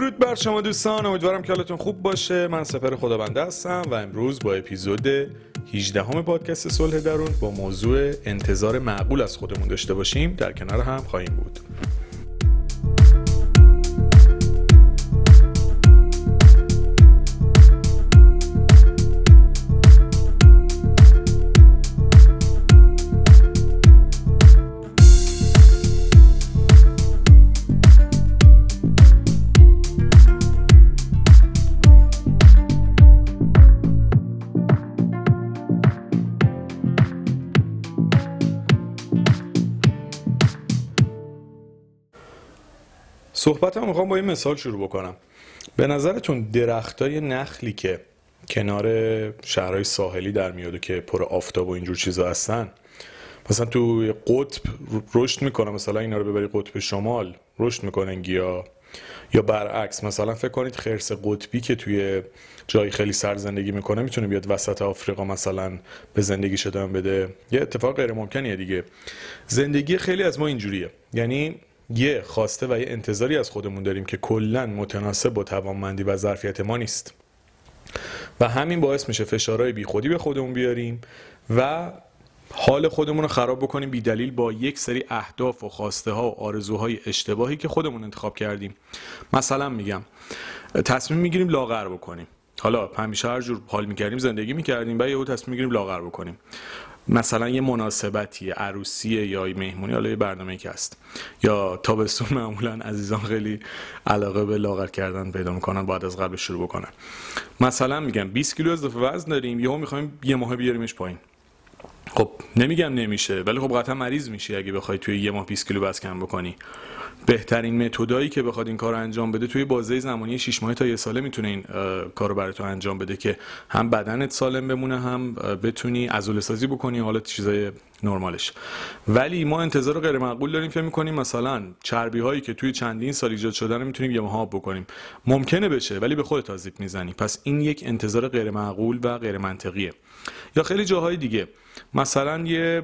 درود بر شما دوستان امیدوارم که حالتون خوب باشه. من سپر خدابنده هستم و امروز با اپیزود 18 همه پادکست صلح درون با موضوع انتظار معقول از خودمون داشته باشیم. در کنار هم خواهیم بود. صحبت هم می‌خوام با این مثال شروع بکنم. به نظرتون درختای نخلی که کنار شهرهای ساحلی در میاد و که پر آفتاب و اینجور چیزا هستن مثلا تو قطب رشد می‌کنه مثلا اینا رو ببری قطب شمال رشد می‌کنن گیا. یا برعکس مثلا فکر کنید خرس قطبی که توی جایی خیلی سر زندگی می‌کنه می‌تونه بیاد وسط آفریقا مثلا به زندگی شدن بده. یه اتفاق غیر ممکنیه دیگه. زندگی خیلی از ما اینجوریه. یعنی یه خواسته و یه انتظاری از خودمون داریم که کلا متناسب با توانمندی و ظرفیت ما نیست. و همین باعث میشه فشارهای بیخودی به خودمون بیاریم و حال خودمون رو خراب بکنیم بی دلیل با یک سری اهداف و خواسته ها و آرزوهای اشتباهی که خودمون انتخاب کردیم. مثلا میگم تصمیم می‌گیریم لاغر بکنیم. حالا همیشه هر جور حال می‌کردیم زندگی می‌کردیم و یهو تصمیم می‌گیریم لاغر بکنیم. مثلا یه مناسبتی عروسی یا مهمونی حالا یه برنامه که هست. یا تابستون معمولا عزیزان خیلی علاقه به لاغر کردن پیدا می‌کنن بعد از قبل شروع بکنن. مثلا میگم 20 کیلو اضافه وزن داریم یهو می‌خوایم یه ماه بیاریمش پایین. خب نمیگم نمیشه ولی خب قطعا مریض میشی اگه بخوای توی یه ماه 20 کیلو وزن کم بکنی. بهترین متدایی که بخواد این کار رو انجام بده توی بازه زمانی 6 ماه تا یه ساله می‌تونه این کارو برای تو انجام بده که هم بدنت سالم بمونه هم بتونی عضله سازی بکنی حالت چیزای نرمالش. ولی ما انتظار غیر معقول داریم فکر می‌کنیم مثلا چربی هایی که توی چندین سال ایجاد شدن می‌تونیم یه ماه بکنیم. ممکنه بشه ولی به خودت آزیب می‌زنی. پس این یک انتظار غیر معقول و غیر منطقیه. یا خیلی جاهای دیگه. مثلا یه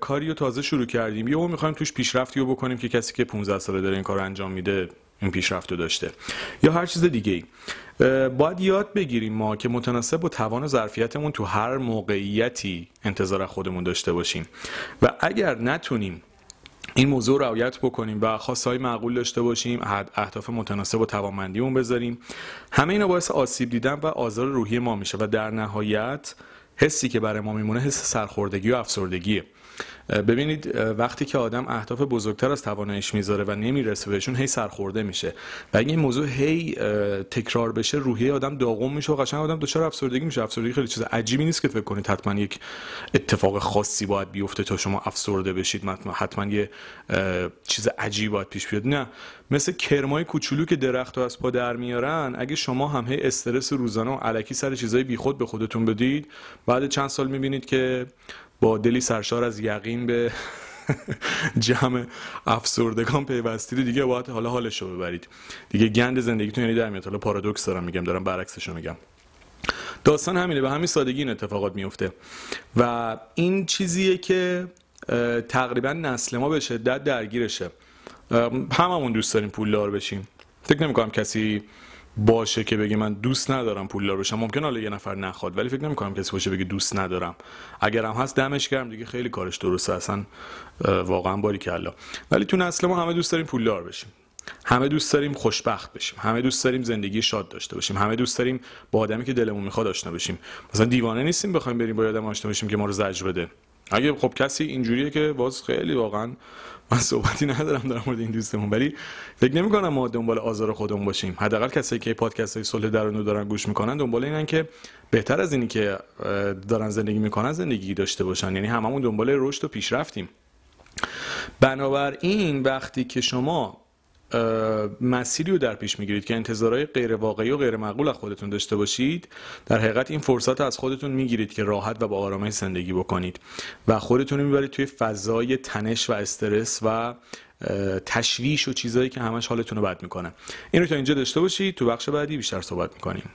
کاری رو تازه شروع کردیم. یهو می‌خوایم توش پیشرفتی رو بکنیم که کسی که 15 ساله داره این کار انجام میده این پیشرفت رو داشته. یا هر چیز دیگه ای باید یاد بگیریم ما که متناسب با توان و ظرفیتمون تو هر موقعیتی انتظار خودمون داشته باشیم. و اگر نتونیم این موضوع رعایت بکنیم و خواستهای معقول داشته باشیم اهداف متناسب و توانمندیمون بذاریم همه اینا باعث آسیب دیدن و آزار روحی ما میشه. و در نهایت حسی که برای ما میمونه حس سرخوردگی و افسردگیه. ببینید وقتی که آدم اهداف بزرگتر از تواناییش می‌ذاره و نمی‌رسه بهشون هی سرخورده میشه. و این موضوع هی تکرار بشه روحیه آدم داغون میشه و قشنگ آدم دچار افسردگی میشه. افسردگی خیلی چیز عجیبی نیست که فکر کنید حتما یک اتفاق خاصی باید بیفته تا شما افسرده بشید. حتما یه چیز عجیبی باید پیش بیاد. نه. مثل کرمای کوچولو که درخت از پا در میارن اگه شما هم هی استرس روزانه و علکی سر چیزای بیخود به خودتون بدید بعد چند سال می‌بینید که با دلی سرشار از یقین به جمع افسردگان پیوستید دیگه باید حالا حالش رو ببرید. دیگه گند زندگیتون یعنی در میاد. حالا پارادوکس دارم میگم دارم برعکسش رو میگم. داستان همینه به همین سادگی این اتفاقات میفته و این چیزیه که تقریبا نسل ما به شدت درگیرشه. هممون دوست داریم پولدار بشیم. فکر نمی‌کنم کسی باشه که بگه من دوست ندارم پولدار بشم. ممکن حالا یه نفر نخواد ولی فکر نمی‌کنم کسی باشه بگه دوست ندارم. اگرم هست دمش گرم دیگه خیلی کارش درسته. اصلا واقعا باری کلا ولی تو نسل ما همه دوست داریم پولدار بشیم. همه دوست داریم خوشبخت بشیم. همه دوست داریم زندگی شاد داشته باشیم. همه دوست داریم با آدمی که دلمون می‌خواد آشنا بشیم. مثلا دیوانه نیستیم بخوایم بریم با آدم آشنا بشیم که ما رو زجر بده. اگه خب کسی اینجوریه که باز خیلی واقعا من صحبتی ندارم در مورد این دوستمون. ولی فکر نمی کنم ما دنبال آزار خودمون باشیم. حداقل کسایی که پادکست های صلح درونو دارن گوش می‌کنن دنبال اینن که بهتر از اینی که دارن زندگی می‌کنن زندگی داشته باشن. یعنی هممون دنبال رشد و پیشرفتیم. بنابراین وقتی که شما مسیری رو در پیش می‌گیرید که انتظارهای غیر واقعی و غیر معقول از خودتون داشته باشید در حقیقت این فرصت از خودتون می‌گیرید که راحت و با آرامش زندگی بکنید و خودتون رو می‌برید توی فضای تنش و استرس و تشویش و چیزهایی که همش حالتون رو بد می‌کنه. این رو تا اینجا داشته باشید تو بخش بعدی بیشتر صحبت می‌کنیم.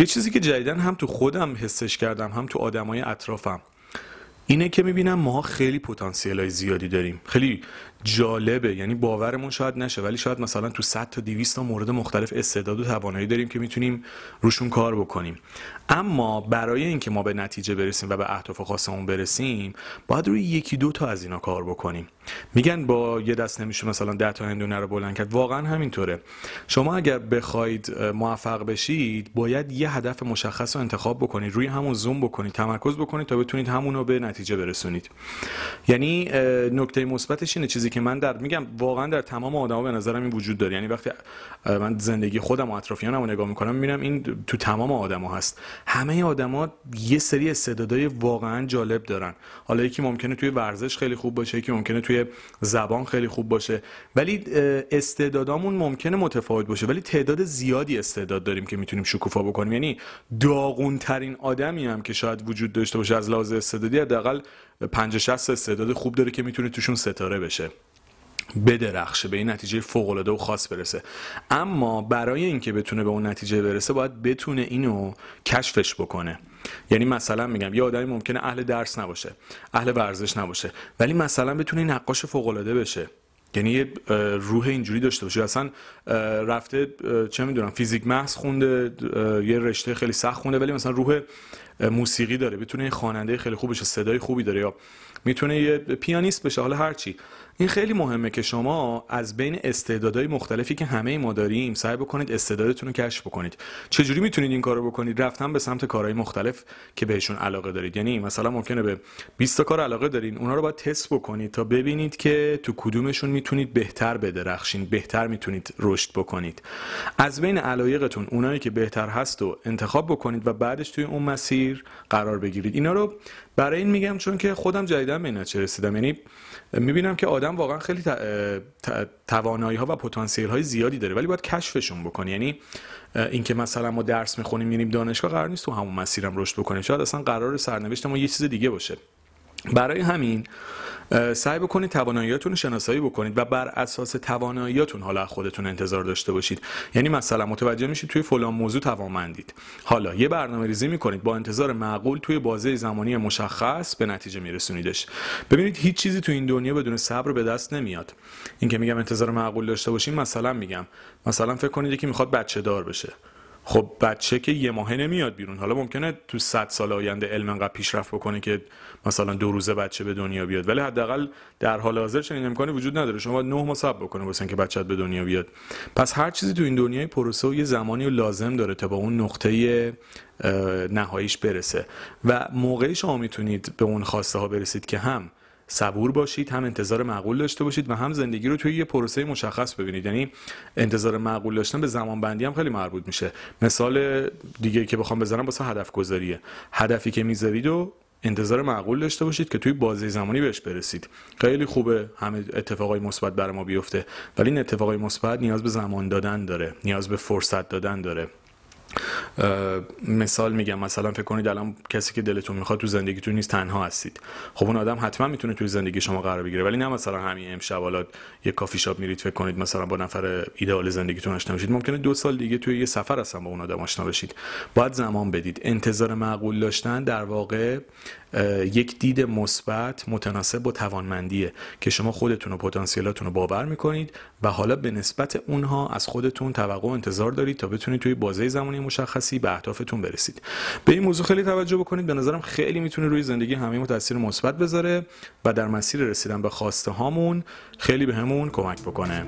یه چیزی که جدیدن هم تو خودم حسش کردم هم تو آدمای اطرافم. اینه که می‌بینم ماها خیلی پتانسیل های زیادی داریم. خیلی جالبه. یعنی باورمون شاید نشه ولی شاید مثلا تو 100 تا 200 تا مورد مختلف استعداد و توانایی داریم که می‌تونیم روشون کار بکنیم. اما برای اینکه ما به نتیجه برسیم و به اهداف خاصمون برسیم باید روی یکی دو تا از اینا کار بکنیم. میگن با یه دست نمیشه مثلا 10 تا هندونه رو بلند کرد. واقعا همینطوره. شما اگر بخواید موفق بشید باید یه هدف مشخص رو انتخاب بکنید روی همون زوم بکنید تمرکز بکنید تا بتونید همون رو به نتیجه برسونید. یعنی نکته مثبتش اینه چیزی که من در میگم واقعا در تمام آدما به نظرم این وجود داره. یعنی وقتی من زندگی خودم و اطرافیانم رو نگاه می‌کنم می‌بینم این تو تمام آدما هست. همه آدما یه سری استعدادهای واقعا جالب دارن. حالا یکی ممکنه توی ورزش خیلی خوب باشه یکی ممکنه توی زبان خیلی خوب باشه. ولی استعدادامون ممکنه متفاوت باشه. ولی تعداد زیادی استعداد داریم که می‌تونیم شکوفا بکنیم. یعنی داغون ترین آدمی هم که شاید وجود داشته باشه از لحاظ استعدادی حداقل 50 60 استعداد خوب داره که می‌تونه توشون ستاره بشه. بدرخشه به این نتیجه فوق العاده و خاص برسه. اما برای اینکه بتونه به اون نتیجه برسه باید بتونه اینو کشفش بکنه. یعنی مثلا میگم یه آدمی ممکنه اهل درس نباشه اهل ورزش نباشه ولی مثلا بتونه نقاش فوق العاده بشه. یعنی یه روح اینجوری داشته باشه. اصلا رفته چه می‌دونم فیزیک محض خونده یه رشته خیلی سخت خونده ولی مثلا روح موسیقی داره. بتونه خواننده خیلی خوب بشه صدای خوبی داره یا می‌تونه یه پیانیست بشه حالا هرچی این خیلی مهمه که شما از بین استعدادهای مختلفی که همه ما داریم سعی بکنید استعدادتون رو کشف بکنید. چجوری می‌تونید این کارو بکنید؟ رفتن به سمت کارهای مختلف که بهشون علاقه دارید. یعنی مثلا ممکنه به 20 تا کار علاقه دارین اونا رو باید تست بکنید تا ببینید که تو کدومشون می‌تونید بهتر بدرخشین بهتر می‌تونید رشد بکنید. از بین علایقتون اونایی که بهتر هست و انتخاب بکنید و بعدش توی اون مسیر قرار بگیرید. اینا رو برای این میگم چون که خودم جدیدن به این رسیدم. یعنی می‌بینم که آدم واقعا خیلی توانایی ها و پتانسیل های زیادی داره ولی باید کشفشون بکنی. یعنی اینکه مثلا ما درس می‌خونیم میریم دانشگاه قرار نیست تو همون مسیرم رشد بکنیم شاید اصلا قرار سرنوشت ما یه چیز دیگه باشه. برای همین سعی بکنید تواناییاتون رو شناسایی بکنید و بر اساس تواناییاتون حالا خودتون انتظار داشته باشید. یعنی مثلا متوجه میشید توی فلان موضوع توانمندید. حالا یه برنامه ریزی می‌کنید با انتظار معقول توی بازه زمانی مشخص به نتیجه میرسونیدش. ببینید هیچ چیزی تو این دنیا بدون صبر به دست نمیاد. این که میگم انتظار معقول داشته باشین مثلا میگم. مثلا فکر کنید یکی می‌خواد بچه دار بشه. خب بچه که یه ماهه نمیاد بیرون. حالا ممکنه تو 100 سال آینده علم انقدر پیشرفت بکنه که مثلا دو روزه بچه به دنیا بیاد. ولی حداقل در حال حاضر چنین امکانی وجود نداره. شما باید 9 ماه صبر بکنه واسه اینکه بچت به دنیا بیاد. پس هر چیزی تو این دنیای پروسه و یه زمانی و لازم داره تا به اون نقطه نهاییش برسه. و موقعی شما می‌تونید به اون خواسته ها برسید که هم صبور باشید هم انتظار معقول داشته باشید و هم زندگی رو توی یه پروسه مشخص ببینید. یعنی انتظار معقول داشتن به زمان بندی هم خیلی مربوط میشه. مثال دیگه که بخوام بزنم واسه هدف گذاریه هدفی که می‌ذارید و انتظار معقول داشته باشید که توی بازه زمانی بهش برسید. خیلی خوبه همه اتفاقای مثبت برای ما بیفته ولی این اتفاقای مثبت نیاز به زمان دادن داره نیاز به فرصت دادن داره. مثال میگم مثلا فکر کنید الان کسی که دلتون می‌خواد تو زندگیتون نیست تنها هستید. خب اون آدم حتما می‌تونه توی زندگی شما قرار بگیره. ولی نه مثلا همین امشب حالا یه کافی شاپ میرید فکر کنید مثلا با نفر ایدئال زندگیتون آشنا بشید ممکنه دو سال دیگه توی یه سفر اصلا با اون آدم آشنا بشید. باید زمان بدید. انتظار معقول داشتن در واقع یک دید مثبت متناسب با توانمندیه که شما خودتون و پتانسیلاتون رو باور می‌کنید و حالا به نسبت اونها از خودتون توقع و انتظار دارید تا بتونید توی بازه زمانی مشخصی به اهدافتون برسید. به این موضوع خیلی توجه بکنید. به نظرم خیلی می‌تونه روی زندگی همه ما تاثیر مثبت بذاره و در مسیر رسیدن به خواسته هامون خیلی بهمون به کمک بکنه.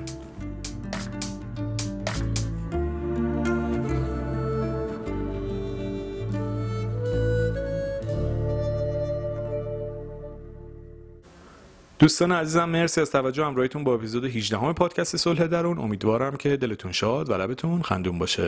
دوستان عزیزم مرسی از توجه همراهیتون با اپیزود 18 همه پادکست صلح درون. امیدوارم که دلتون شاد و لبتون خندون باشه.